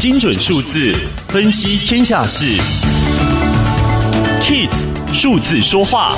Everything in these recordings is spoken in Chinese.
精准数字分析天下事，KISS 数字说话。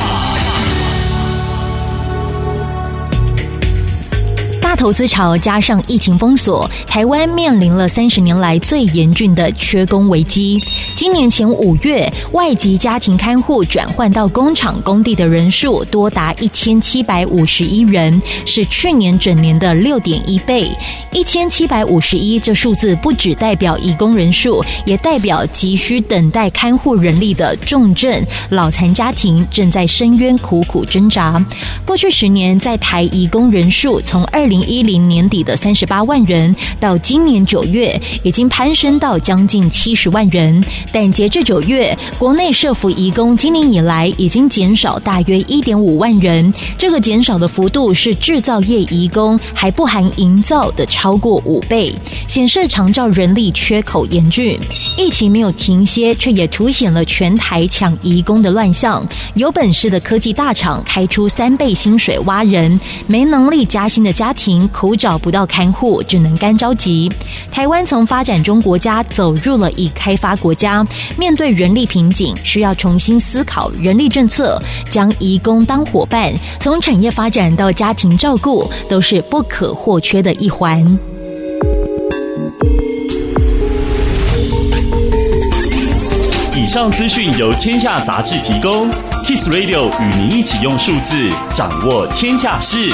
大投资潮加上疫情封锁，台湾面临了三十年来最严峻的缺工危机。今年前五月，外籍家庭看护转换到工厂工地的人数多达一千七百五十一人，是去年整年的六点一倍。一千七百五十一这数字不只代表移工人数，也代表急需等待看护人力的重症、老残家庭正在深渊苦苦挣扎。过去十年，在台移工人数从二零一零年底的三十八万人，到今年九月已经攀升到将近七十万人。但截至九月，国内社服移工今年以来已经减少大约一点五万人。这个减少的幅度是制造业移工还不含营造的超过五倍，显示长照人力缺口严峻。疫情没有停歇，却也凸显了全台抢移工的乱象。有本事的科技大厂开出三倍薪水挖人，没能力加薪的家庭。苦找不到看护，只能干着急。台湾从发展中国家走入了已开发国家，面对人力瓶颈，需要重新思考人力政策，将移工当伙伴，从产业发展到家庭照顾，都是不可或缺的一环。以上资讯由天下杂志提供，Kiss Radio 与您一起用数字掌握天下事。